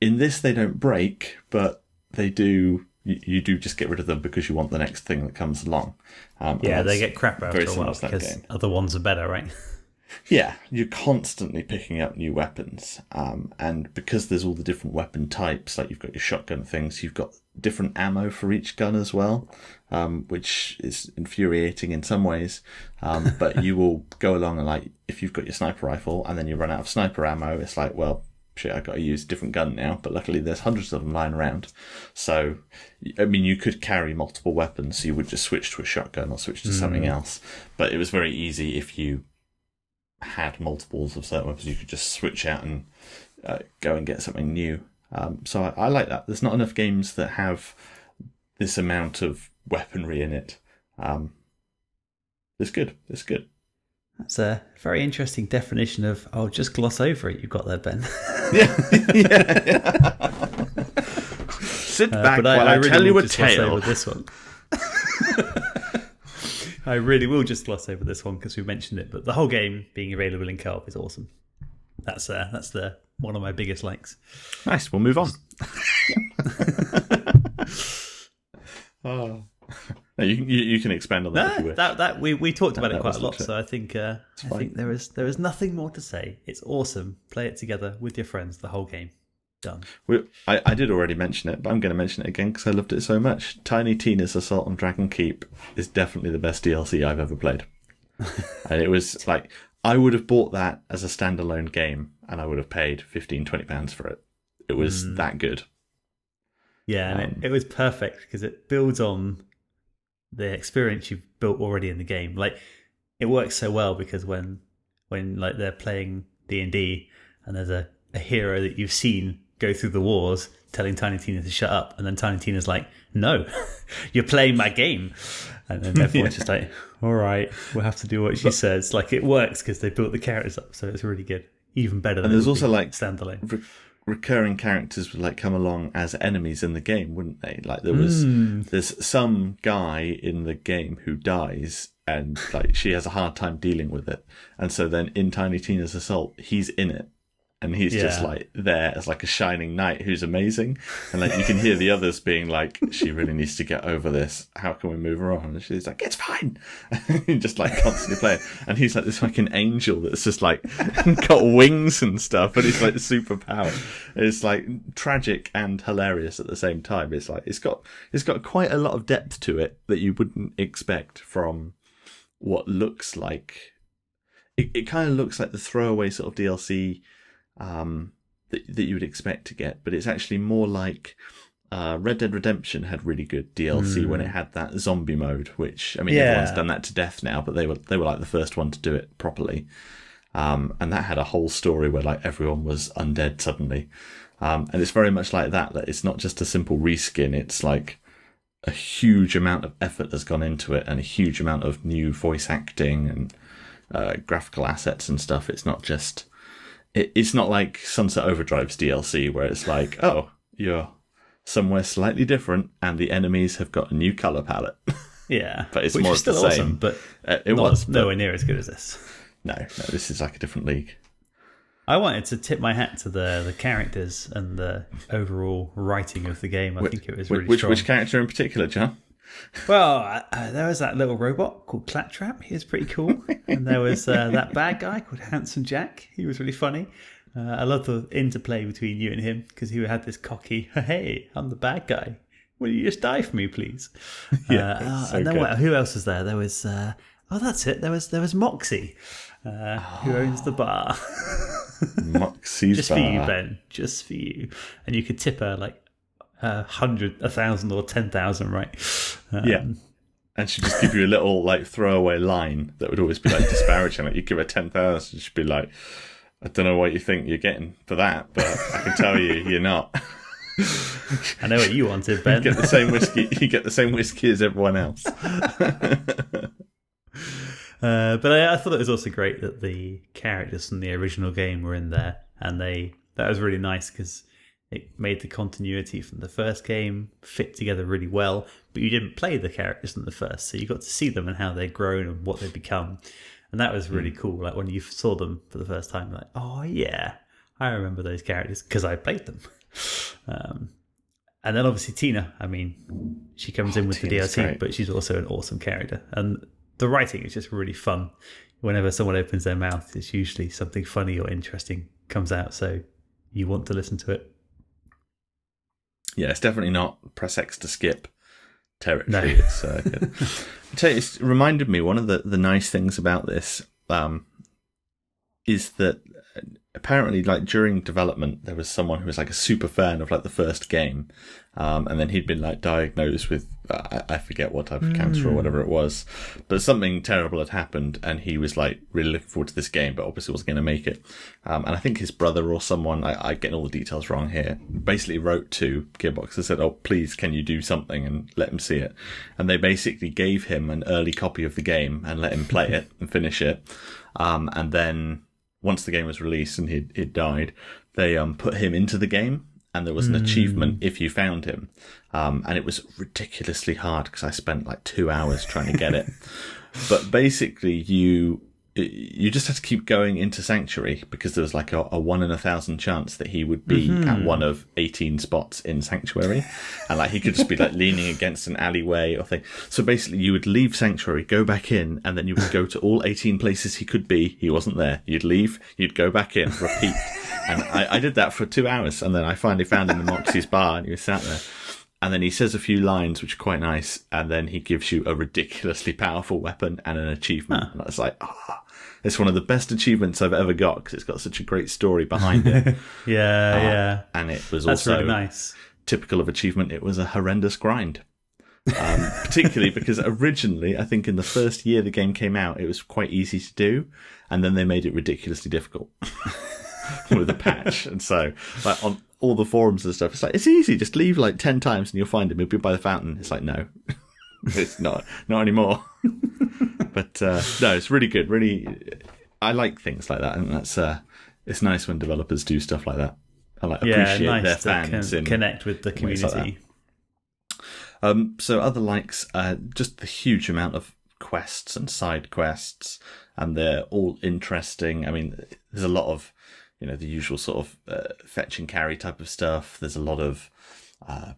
Speaker 1: in this, they don't break, but they do. You, you do just get rid of them because you want the next thing that comes along. Um,
Speaker 2: Yeah, they get crap after a while because
Speaker 1: game.
Speaker 2: other ones are better, right?
Speaker 1: Yeah, you're constantly picking up new weapons, um, and because there's all the different weapon types, like you've got your shotgun things, you've got different ammo for each gun as well, um, which is infuriating in some ways. Um, but you will go along and like, if you've got your sniper rifle and then you run out of sniper ammo, it's like, well, shit, I've got to use a different gun now. But luckily, there's hundreds of them lying around. So, I mean, you could carry multiple weapons, so you would just switch to a shotgun or switch to something else. But it was very easy if you had multiples of certain weapons, you could just switch out and uh, go and get something new. Um, so I, I like that. There's not enough games that have this amount of weaponry in it. Um, it's good. It's good.
Speaker 2: That's a very interesting definition of, oh, just gloss over it you've got there, Ben. Yeah. Yeah.
Speaker 1: Sit
Speaker 2: Uh,
Speaker 1: back while I,
Speaker 2: really
Speaker 1: tell you
Speaker 2: will
Speaker 1: a tale.
Speaker 2: over this one. I really will just gloss over this one because we mentioned it, but the whole game being available in co-op is awesome. That's uh, that's the one of my biggest likes.
Speaker 1: Nice. We'll move on. oh. No, you, can- you you can expand on that if you
Speaker 2: No,
Speaker 1: wish.
Speaker 2: that that we, we talked about
Speaker 1: that
Speaker 2: it quite a lot, so I think uh, I think there is there is nothing more to say. It's awesome. Play it together with your friends. The whole game done.
Speaker 1: We, I, I did already mention it, but I'm going to mention it again because I loved it so much. Tiny Tina's Assault on Dragon Keep is definitely the best DLC I've ever played. and it was like, I would have bought that as a standalone game and I would have paid 15, 20 pounds for it. It was that good.
Speaker 2: Yeah, and
Speaker 1: Um,
Speaker 2: it, it was perfect because it builds on the experience you've built already in the game. Like it works so well because when when like they're playing D and D and there's a, a hero that you've seen go through the wars telling Tiny Tina to shut up and then Tiny Tina's like, No, you're playing my game and then everyone's just like, All right, we'll have to do what she says. Like it works because they built the characters up, so it's really good. Even better than
Speaker 1: And there's also like
Speaker 2: standalone.
Speaker 1: re- recurring characters would like come along as enemies in the game, wouldn't they? Like there was, hmm. there's some guy in the game who dies, and like she has a hard time dealing with it, and so then in Tiny Tina's Assault, he's in it, and he's just like there as like a shining knight who's amazing, and like you can hear the others being like, she really needs to get over this. How can we move her on? And she's like, it's fine, and just like constantly playing, and he's like this fucking angel that's just like got wings and stuff, but he's like super powered. It's like tragic and hilarious at the same time. It's like it's got it's got quite a lot of depth to it that you wouldn't expect from what looks like. It, it kind of looks like the throwaway sort of DLC um, that that you would expect to get, but it's actually more like. Uh, Red Dead Redemption had really good DLC when it had that zombie mode, which I mean
Speaker 2: Yeah.
Speaker 1: everyone's done that to death now, but they were they were like the first one to do it properly. Um, and that had a whole story where like everyone was undead suddenly. Um, and it's very much like that, that it's not just a simple reskin, it's like a huge amount of effort has gone into it and a huge amount of new voice acting and uh, graphical assets and stuff. It's not just, it, it's not like Sunset Overdrive's DLC where it's like, oh, you're somewhere slightly different and the enemies have got a new color palette.
Speaker 2: Yeah,
Speaker 1: But it's
Speaker 2: which
Speaker 1: more of the
Speaker 2: still
Speaker 1: same.
Speaker 2: awesome, but
Speaker 1: Uh, it
Speaker 2: not,
Speaker 1: was, but-
Speaker 2: nowhere near as good as this.
Speaker 1: no, no, this is like a different league.
Speaker 2: I wanted to tip my hat to the the characters and the overall writing of the game. I
Speaker 1: Which-
Speaker 2: think it was really
Speaker 1: which
Speaker 2: strong.
Speaker 1: which character in particular, John?
Speaker 2: Well, uh, there was that little robot called Claptrap. He was pretty cool. and there was uh, that bad guy called Handsome Jack. He was really funny. Uh, I love the interplay between you and him because he had this cocky, hey, I'm the bad guy. Will you just die for me, please?
Speaker 1: Yeah,
Speaker 2: Uh,
Speaker 1: it's so
Speaker 2: and then what, who else was there? There was, uh, oh, that's it. There was there was Moxxi, uh, who owns the bar.
Speaker 1: Moxxi's
Speaker 2: just for you, Ben. Just for you. And you could tip her like a hundred, a thousand, or ten thousand, right? Um,
Speaker 1: Yeah. And she'd just give you a little like throwaway line that would always be like disparaging. Like you give her ten thousand, she'd be like, "I don't know what you think you're getting for that, but I can tell you, you're not.
Speaker 2: I know what you wanted, Ben.
Speaker 1: You get the same whiskey. You get the same whiskey as everyone else."
Speaker 2: Uh, but I, I thought it was also great that the characters from the original game were in there, and they that was really nice because it made the continuity from the first game fit together really well. But you didn't play the characters in the first, so you got to see them and how they've grown and what they've become, and that was really cool. Like when you saw them for the first time, like oh yeah, I remember those characters because I played them. Um, and then obviously Tina, I mean, she comes in with the
Speaker 1: Tina's
Speaker 2: DLC,
Speaker 1: great.
Speaker 2: but she's also an awesome character. And the writing is just really fun. Whenever someone opens their mouth, it's usually something funny or interesting comes out. So you want to listen to it.
Speaker 1: Yeah, it's definitely not press X to skip territory.
Speaker 2: No.
Speaker 1: It's, uh. I tell you, it's reminded me one of the, the nice things about this um, is that apparently, like during development, there was someone who was like a super fan of like the first game, um, and then he'd been like diagnosed with uh, I, I forget what type of cancer or whatever it was, but something terrible had happened, and he was like really looking forward to this game, but obviously wasn't going to make it. Um, and I think his brother or someone, I, I getting all the details wrong here, basically wrote to Gearbox and said, "Oh, please, can you do something and let him see it?" And they basically gave him an early copy of the game and let him play it and finish it. Um, and then once the game was released and he'd, he'd died, they um, put him into the game. And there was an achievement if you found him. Um, and it was ridiculously hard because I spent like two hours trying to get it. but basically, you you just had to keep going into Sanctuary because there was like a, a one in a thousand chance that he would be at one of 18 spots in Sanctuary. And like he could just be like leaning against an alleyway or thing. So basically, you would leave Sanctuary, go back in, and then you would go to all 18 places he could be. He wasn't there. You'd leave, you'd go back in, repeat. and I, I did that for two hours. And then I finally found him in Moxxi's bar and he was sat there. And then he says a few lines, which are quite nice. And then he gives you a ridiculously powerful weapon and an achievement. And I was like, ah, it's one of the best achievements I've ever got because it's got such a great story behind it.
Speaker 2: Yeah, yeah.
Speaker 1: and it was
Speaker 2: That's
Speaker 1: also
Speaker 2: really nice.
Speaker 1: typical of achievement. It was a horrendous grind. Um, particularly because originally, I think in the first year the game came out, it was quite easy to do, and then they made it ridiculously difficult with a patch. And so, like on all the forums and stuff, it's like it's easy. Just leave like ten times and you'll find him. He'll be by the fountain. It's like no, it's not, not anymore. But uh, no, it's really good. Really, I like things like that, and that's uh, it's nice when developers do stuff like that. I like
Speaker 2: Yeah,
Speaker 1: appreciate their
Speaker 2: nice to
Speaker 1: fans
Speaker 2: con-
Speaker 1: in
Speaker 2: connect with the
Speaker 1: ways like
Speaker 2: community.
Speaker 1: um, so other likes, uh, just the huge amount of quests and side quests, and they're all interesting. I mean, there's a lot of, you know, the usual sort of uh, fetch and carry type of stuff. There's a lot of uh,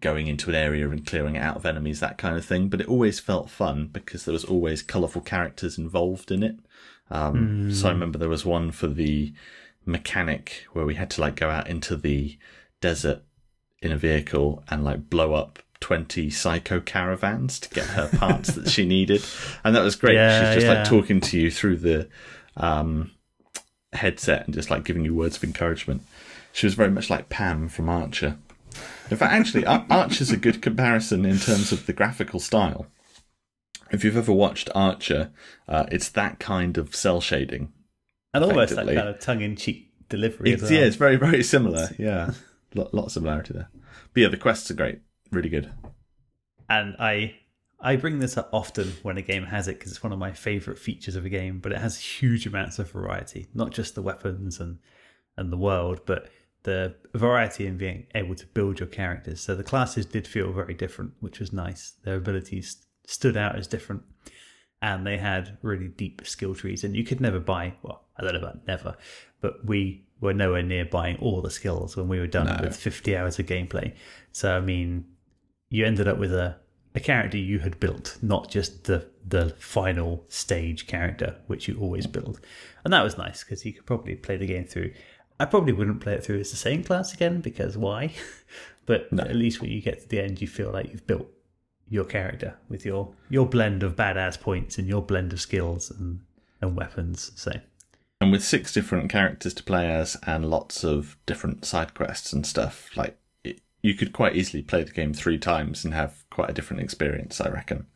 Speaker 1: going into an area and clearing it out of enemies, that kind of thing. But it always felt fun because there was always colourful characters involved in it. Um, So I remember there was one for the mechanic where we had to like go out into the desert in a vehicle and like blow up 20 psycho caravans to get her parts that she needed and that was great
Speaker 2: Yeah,
Speaker 1: she's just
Speaker 2: yeah.
Speaker 1: like talking to you through the um headset and just like giving you words of encouragement she was very much like pam from archer in fact actually Ar- is a good comparison in terms of the graphical style. If you've ever watched archer uh, it's that kind of cel shading
Speaker 2: And almost that kind of tongue in cheek delivery
Speaker 1: it's,
Speaker 2: as well.
Speaker 1: yeah it's very very similar yeah. Lot, lot of similarity there. But yeah the quests are great really good.
Speaker 2: And I I bring this up often when a game has it because it's one of my favorite features of a game. But it has huge amounts of variety, not just the weapons and and the world, but the variety in being able to build your characters. So the classes did feel very different, which was nice. Their abilities stood out as different, and they had really deep skill trees, and you could never buy. Well, I don't know about never, but we were nowhere near buying all the skills when we were done
Speaker 1: No.
Speaker 2: with 50 hours of gameplay. So I mean, you ended up with a a character you had built, not just the the final stage character which you always build, and that was nice because you could probably play the game through. I probably wouldn't play it through as the same class again because why? but at least when you get to the end, you feel like you've built your character with your your blend of badass points and your blend of skills and and weapons. So
Speaker 1: And with six different characters to play as and lots of different side quests and stuff, like it, you could quite easily play the game three times and have quite a different experience, I reckon.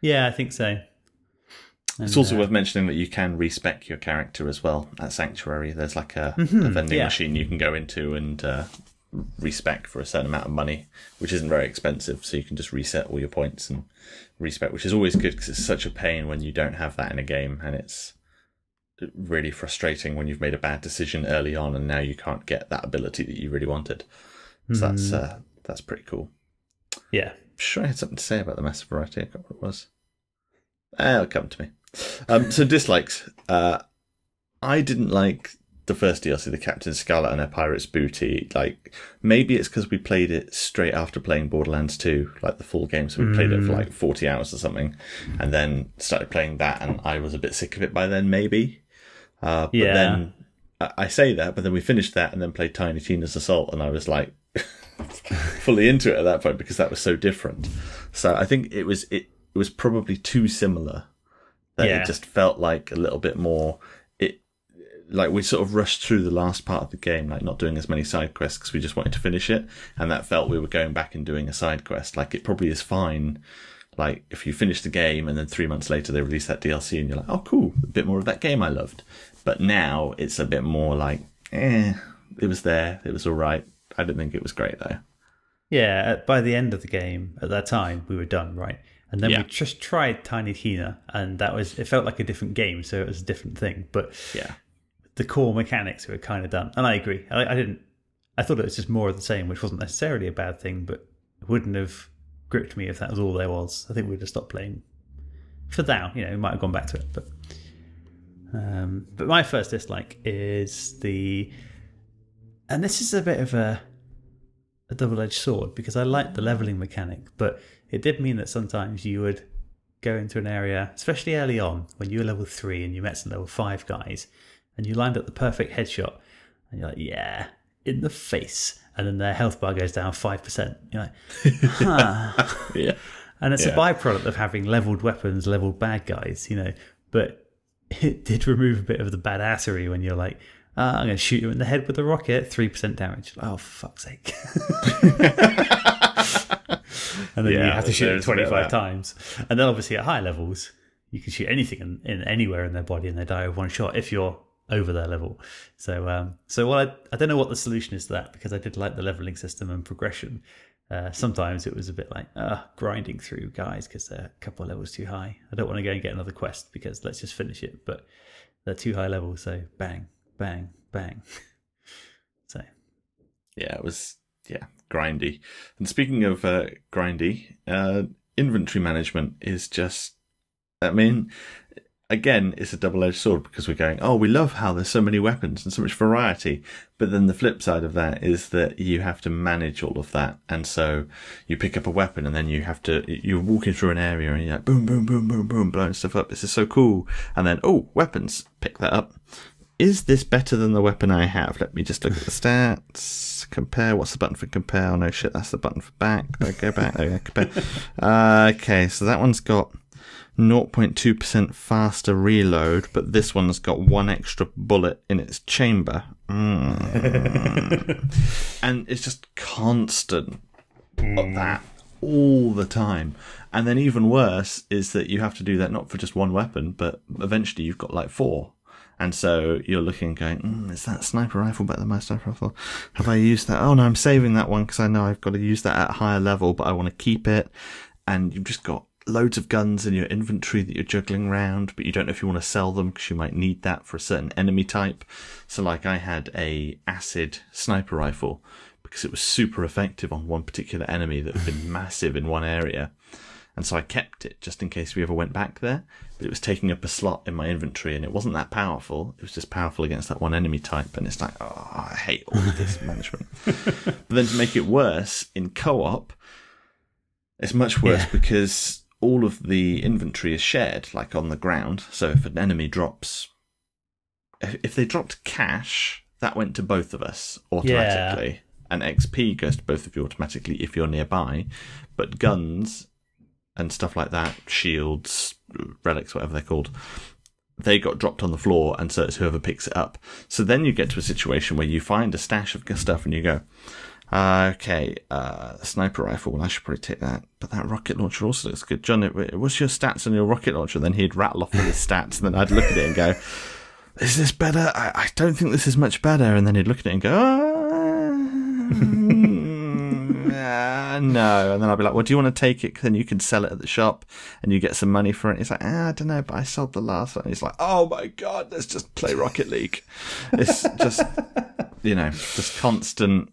Speaker 2: yeah, I think so.
Speaker 1: It's also
Speaker 2: uh,
Speaker 1: worth mentioning that you can respec your character as well at Sanctuary. There's like a, a vending
Speaker 2: Mm-hmm. yeah.
Speaker 1: machine you can go into and uh, respec for a certain amount of money, which isn't very expensive. So you can just reset all your points and respec, which is always good because it's such a pain when you don't have that in a game, and it's really frustrating when you've made a bad decision early on and now you can't get that ability that you really wanted. So that's
Speaker 2: Mm-hmm.
Speaker 1: uh, that's pretty cool.
Speaker 2: yeah, I'm
Speaker 1: Sure, I had something to say about the massive variety. I can't what it was. Uh, it'll come to me. Um, so dislikes. Uh, I didn't like the first DLC, the Captain Scarlett and her Pirates Booty. Like maybe it's because we played it straight after playing Borderlands 2, like the full game. So we played it for like forty hours or something, and then started playing that, and I was a bit sick of it by then. Maybe. Uh, but
Speaker 2: Yeah.
Speaker 1: then I I say that, but then we finished that and then played Tiny Tina's Assault, and I was like fully into it at that point because that was so different. So I think it was it, it was probably too similar that
Speaker 2: Yeah.
Speaker 1: it just felt like a little bit more it like we sort of rushed through the last part of the game like not doing as many side quests because we just wanted to finish it and that felt we were going back and doing a side quest like it probably is fine like if you finish the game and then three months later they release that DLC and you're like oh cool a bit more of that game I loved but now it's a bit more like eh it was there it was all right I didn't think it was great though
Speaker 2: yeah. By the end of the game, at that time, we were done, right? And then
Speaker 1: Yeah.
Speaker 2: we just tried Tiny Tina, and that was it. Felt like a different game, so it was a different thing. But
Speaker 1: yeah
Speaker 2: the core mechanics were kind of done. And I agree. I, I didn't. I thought it was just more of the same, which wasn't necessarily a bad thing, but wouldn't have gripped me if that was all there was. I think we'd have stopped playing for now. You know, we might have gone back to it, but. Um, but my first dislike is the, and this is a bit of a, a double-edged sword because I like the leveling mechanic, but it did mean that sometimes you would go into an area, especially early on when you were level three and you met some level five guys, and you lined up the perfect headshot, and you're like, yeah, in the face, and then their health bar goes down five percent. You're like, huh.
Speaker 1: yeah
Speaker 2: and it's
Speaker 1: Yeah.
Speaker 2: a byproduct of having leveled weapons, leveled bad guys, you know. But it did remove a bit of the badassery when you're like, ah, I'm going to shoot you in the head with a rocket, three percent damage. Oh, fuck's sake! and then you have to shoot it
Speaker 1: there's a bit of
Speaker 2: 25 times. And then obviously at high levels, you can shoot anything in, in anywhere in their body and they die with one shot if you're over their level. So, um, so while I, I don't know what the solution is to that because I did like the leveling system and progression. Uh, sometimes it was a bit like uh, grinding through guys because they're a couple of levels too high. I don't want to go and get another quest because let's just finish it. But they're too high level, so bang, bang, bang. so
Speaker 1: yeah, it was yeah grindy. And speaking of uh, grindy, uh, inventory management is just. I mean, again, it's a double-edged sword because we're going, oh, we love how there's so many weapons and so much variety, but then the flip side of that is that you have to manage all of that, and so you pick up a weapon and then you have to you're walking through an area and you're like boom, boom, boom, boom, boom, blowing stuff up. This is so cool, and then oh, weapons, pick that up. Is this better than the weapon I have? Let me just look at the stats. Compare. What's the button for compare? Oh no, shit, that's the button for back. No, go back. There go. Compare. Uh, okay, so that one's got 0.2% faster reload, but this one's got one extra bullet in its chamber. Mm. and it's just constant of that all the time. And then even worse is that you have to do that not for just one weapon, but eventually you've got like four. And so you're looking, going, mm, is that sniper rifle better than my sniper rifle? Have I used that? Oh no, I'm saving that one because I know I've got to use that at a higher level, but I want to keep it. And you've just got loads of guns in your inventory that you're juggling around, but you don't know if you want to sell them because you might need that for a certain enemy type. So like I had a acid sniper rifle because it was super effective on one particular enemy that had been massive in one area. and so I kept it just in case we ever went back there. But it was taking up a slot in my inventory, and it wasn't that powerful. It was just powerful against that one enemy type, and it's like, oh, I hate all of this management. But then to make it worse, in co-op, it's much worse
Speaker 2: Yeah.
Speaker 1: because all of the inventory is shared, like on the ground. So if an enemy drops, if if they dropped cash, that went to both of us automatically. And XP goes to both of you automatically if you're nearby. But guns and stuff like that, shields, relics, whatever they're called, they got dropped on the floor, and so it's whoever picks it up. So then you get to a situation where you find a stash of stuff and you go, uh, okay, uh, sniper rifle. Well, I should probably take that. But that rocket launcher also looks good. John, it- what's your stats on your rocket launcher? Then he'd rattle off his stats, and then I'd look at it and go, "Is this better? I, I don't think this is much better." And then he'd look at it and go, "Ah, "No." And then I'd be like, "Well, do you want to take it? then you can sell it at the shop, and you get some money for it." He's like, ah, "I don't know, but I sold the last one." He's like, "Oh my god, let's just play Rocket League." It's just, you know, just constant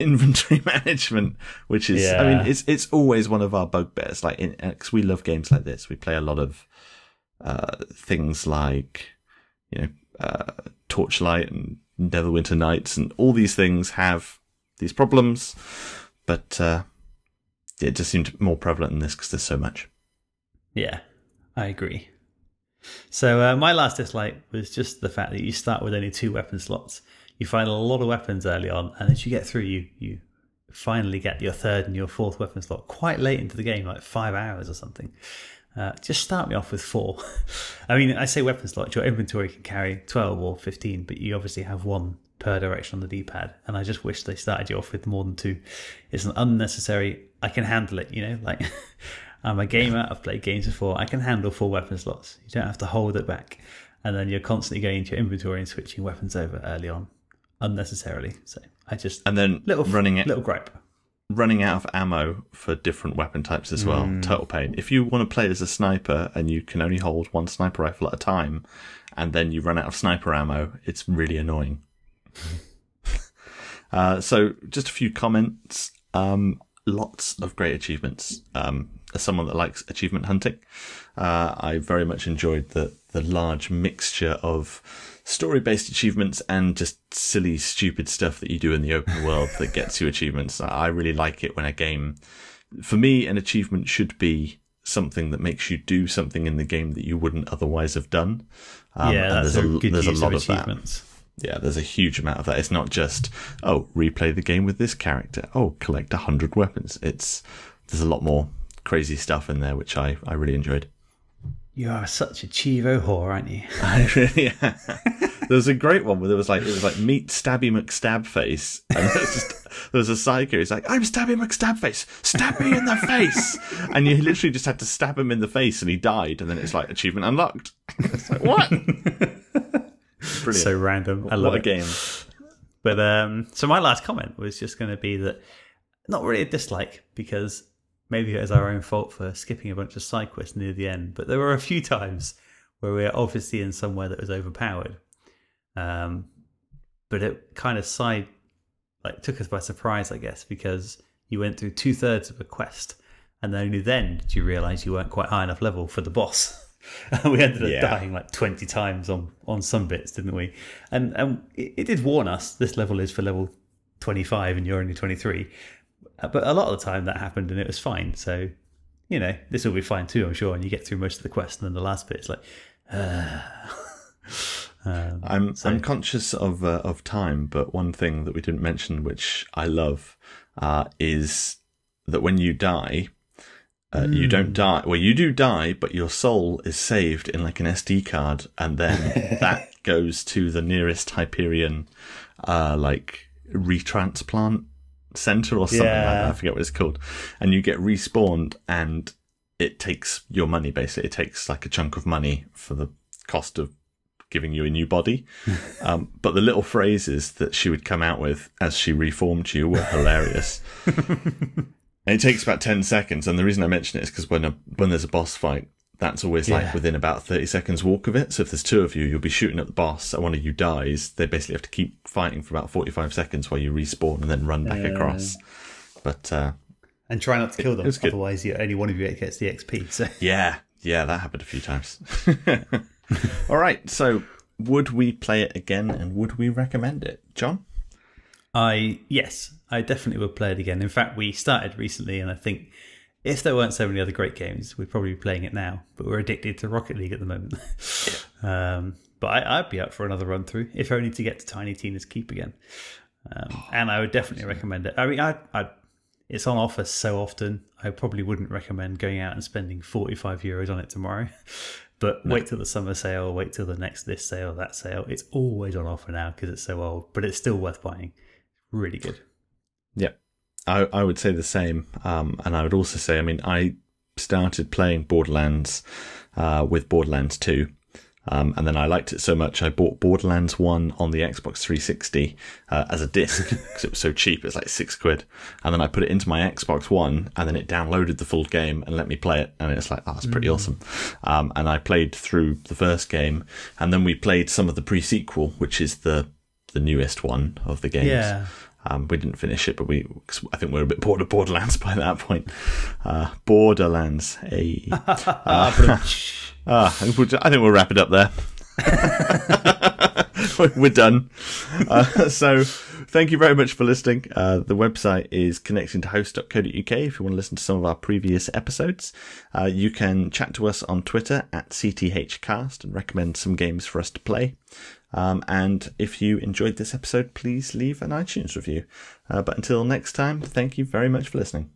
Speaker 1: inventory management, which is, I mean, it's it's always one of our bugbears. Like, in, because we love games like this, we play a lot of uh, things like, you know, uh, Torchlight and Neverwinter Nights, and all these things have these problems, but uh, it just seemed more prevalent in this because there's so much.
Speaker 2: Yeah, I agree. So uh, my last dislike was just the fact that you start with only two weapon slots. You find a lot of weapons early on, and as you get through, you you finally get your third and your fourth weapon slot quite late into the game, like five hours or something. Uh, just start me off with four. I mean, I say weapon slot. Your inventory can carry twelve or fifteen, but you obviously have one per direction on the D-pad. And I just wish they started you off with more than two. It's an unnecessary. I can handle it. You know, like I'm a gamer. I've played games before. I can handle four weapon slots. You don't have to hold it back. And then you're constantly going into your inventory and switching weapons over early on, unnecessarily. So I just
Speaker 1: And then
Speaker 2: little
Speaker 1: running it,
Speaker 2: little gripe.
Speaker 1: running out of ammo for different weapon types as well. Mm. Total pain. If you want to play as a sniper and you can only hold one sniper rifle at a time, and then you run out of sniper ammo, it's really annoying. uh, so, just a few comments. Um, lots of great achievements. Um, as someone that likes achievement hunting, uh, I very much enjoyed the the large mixture of story based achievements and just silly, stupid stuff that you do in the open world that gets you achievements. I really like it when a game, for me, an achievement should be something that makes you do something in the game that you wouldn't otherwise have done. Um,
Speaker 2: yeah, that's
Speaker 1: there's
Speaker 2: a, good
Speaker 1: there's
Speaker 2: use
Speaker 1: a lot
Speaker 2: of
Speaker 1: of
Speaker 2: achievements.
Speaker 1: Yeah, there's a huge amount of that. It's not just oh, replay the game with this character. Oh, collect a hundred weapons. It's there's a lot more crazy stuff in there, which I I really enjoyed.
Speaker 2: You are such a Chivo whore, aren't you?
Speaker 1: I really there was a great one where there was like it was like meet Stabby McStabface, and there was, just, there was a psycho. He's like, "I'm Stabby McStabface, stab me in the face," and you literally just had to stab him in the face, and he died. And then it's like achievement unlocked. It's like, what? Brilliant!
Speaker 2: So random. I love
Speaker 1: what a
Speaker 2: it.
Speaker 1: game.
Speaker 2: But um, so my last comment was just going to be that not really a dislike because maybe it was our own fault for skipping a bunch of side quests near the end. But there were a few times where we were obviously in somewhere that was overpowered. Um, but it kind of side like took us by surprise, I guess, because you went through two thirds of a quest, and only then did you realise you weren't quite high enough level for the boss. We ended up
Speaker 1: Yeah.
Speaker 2: dying like twenty times on on some bits, didn't we? And and it, it did warn us this level is for level twenty five, and you're only twenty three. But a lot of the time that happened, and it was fine. So you know this will be fine too, I'm sure. And you get through most of the quest, and then the last bit is like. um,
Speaker 1: I'm
Speaker 2: So-
Speaker 1: I'm conscious of uh, of time, but one thing that we didn't mention, which I love, uh, is that when you die, uh, you don't die. Well, you do die, but your soul is saved in like an SD card, and then that goes to the nearest Hyperion, uh, like retransplant center or something like that. I forget what it's called, and you get respawned, and it takes your money basically. It takes like a chunk of money for the cost of giving you a new body. um, but the little phrases that she would come out with as she reformed you were hilarious. and it takes about 10 seconds. And the reason I mention it is because when, a, when there's a boss fight, that's always
Speaker 2: Yeah.
Speaker 1: like within about 30 seconds walk of it. So if there's two of you, you'll be shooting at the boss and one of you dies. They basically have to keep fighting for about 45 seconds while you respawn and then run back across. But uh,
Speaker 2: And try not to kill them,
Speaker 1: was good.
Speaker 2: otherwise you, only one of you gets the XP. So
Speaker 1: Yeah, yeah, that happened a few times. All right, so would we play it again and would we recommend it? John?
Speaker 2: I yes, I definitely would play it again. In fact, we started recently, and I think if there weren't so many other great games, we'd probably be playing it now. But we're addicted to Rocket League at the moment. um, but I, I'd be up for another run through, if only to get to Tiny Tina's Keep again. Um, and I would definitely recommend it. I mean, I, I, it's on offer so often. I probably wouldn't recommend going out and spending forty five euros on it tomorrow. But wait till the summer sale, wait till the next this sale, that sale. It's always on offer now because it's so old, but it's still worth buying. Really good.
Speaker 1: Yeah, I, I would say the same. Um, and I would also say, I mean, I started playing Borderlands uh, with Borderlands 2. Um, and then I liked it so much, I bought Borderlands 1 on the Xbox 360 uh, as a disc because it was so cheap. It's like six quid. And then I put it into my Xbox One and then it downloaded the full game and let me play it. And it's like, oh, that's pretty awesome. Um, and I played through the first game and then we played some of the pre sequel, which is the, the newest one of the games.
Speaker 2: Yeah.
Speaker 1: Um, we didn't finish it, but we I think we were a bit bored of Borderlands by that point. Uh, Borderlands, a I think we'll- I think we'll wrap it up there. We're done. Uh, so, thank you very much for listening. Uh, the website is connectingtohost.co.uk if you want to listen to some of our previous episodes. Uh, you can chat to us on Twitter at CTHcast and recommend some games for us to play. Um, and if you enjoyed this episode, please leave an iTunes review. Uh, but until next time, thank you very much for listening.